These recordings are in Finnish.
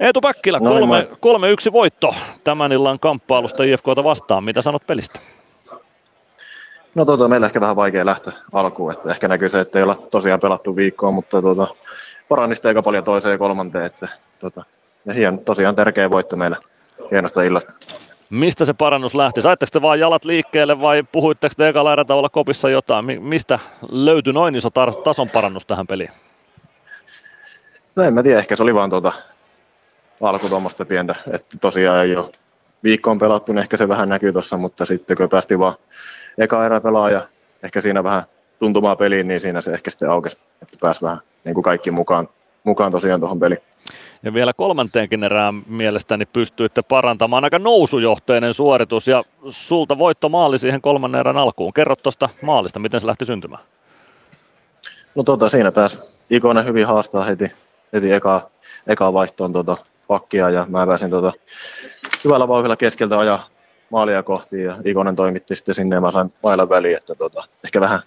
Eetu Päkkilä, No niin, kolme, moi. kolme yksi voitto tämän illan kamppailusta IFKta vastaan. Mitä sanot pelistä? No tota, meillä ehkä vähän vaikea lähteä alkuun, että ehkä näkyy se, että ei olla tosiaan pelattu viikkoa, mutta tota, parannista aika paljon toiseen ja kolmanteen, että tota, ja hien, tosiaan tärkeä voitto meille hienosta illasta. Mistä se parannus lähti? Saitteko te vaan jalat liikkeelle vai puhuitteko te ekalla erätavalla kopissa jotain? Mi- Mistä löytyi noin iso tar- tason parannus tähän peliin? No en mä tiedä, ehkä se oli vaan tuota alku tuommoista pientä, että tosiaan ei ole viikkoon pelattu, niin ehkä se vähän näkyy tuossa, mutta sitten kun päästiin vaan eka erä pelaa ja ehkä siinä vähän tuntumaa peliin, niin siinä se ehkä sitten aukesi, että pääsi vähän niin kuin kaikki mukaan, mukaan tosiaan tuohon peliin. Ja vielä kolmanteenkin erään mielestäni pystyitte parantamaan. Aika nousujohteinen suoritus ja sulta voitto maali siihen kolmannen erän alkuun. Kerro tuosta maalista, miten se lähti syntymään. No tota, siinä pääsi Ikonen hyvin haastaa heti, heti eka, eka vaihtoon tota, pakkia ja mä pääsin tota, hyvällä vauhdilla keskeltä ajaa maalia kohti ja Ikonen toimitti sitten sinne ja mä sain mailan väliin, että tota, ehkä vähän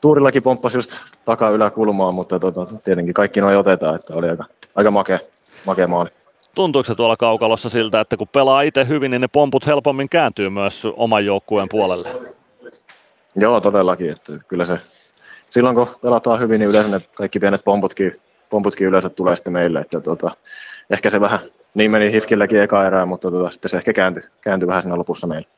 tuurillakin pomppasi just takaa yläkulmaan, mutta tota, tietenkin kaikki noin otetaan, että oli aika, aika makea, makea maali. Tuntuuko se tuolla kaukalossa siltä, että kun pelaa itse hyvin, niin ne pomput helpommin kääntyy myös oman joukkueen puolelle? Joo, todellakin, että kyllä se, silloin kun pelataan hyvin, niin yleensä ne kaikki pienet pomputkin, pomputkin yleensä tulee sitten meille, että tota, ehkä se vähän niin meni Hifkilläkin eka erää, mutta tota, sitten se ehkä kääntyi, kääntyi vähän siinä lopussa meille.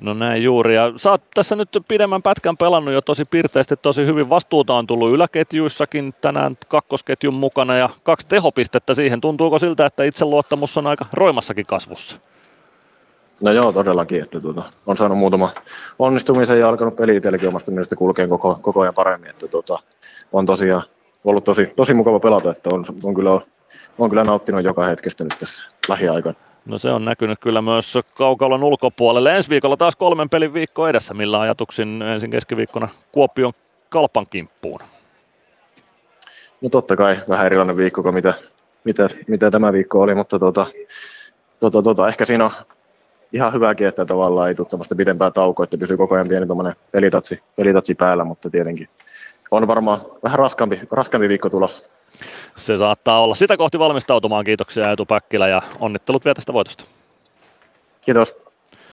No näin juuri. Ja sä oot tässä nyt pidemmän pätkän pelannut jo tosi pirteästi, tosi hyvin. Vastuuta on tullut yläketjuissakin tänään kakkosketjun mukana ja kaksi tehopistettä siihen. Tuntuuko siltä, että itseluottamus on aika roimassakin kasvussa? No joo, todellakin, että tota, on saanut muutama onnistumisen ja alkanut peli itselläkin omasta mielestä kulkee koko, koko ajan paremmin, että tota, on tosiaan ollut tosi, tosi mukava pelata, että on, on, kyllä, on kyllä nauttinut joka hetkestä nyt tässä lähiaikoina. No se on näkynyt kyllä myös kaukalon ulkopuolelle. Ensi viikolla taas kolmen pelin viikko edessä. Millä ajatuksin ensin keskiviikkona Kuopion kalpan kimppuun? No totta kai vähän erilainen viikko kuin mitä, mitä, mitä tämä viikko oli, mutta tota, tota, tota, ehkä siinä on ihan hyväkin, että tavallaan ei tule tämmöistä pitempää taukoa, että pysyy koko ajan pieni tuommoinen pelitatsi, pelitatsi päällä, mutta tietenkin on varmaan vähän raskampi, raskampi viikko tulossa. Se saattaa olla. Sitä kohti valmistautumaan. Kiitoksia Eetu Päkkilä ja onnittelut vielä tästä voitosta. Kiitos.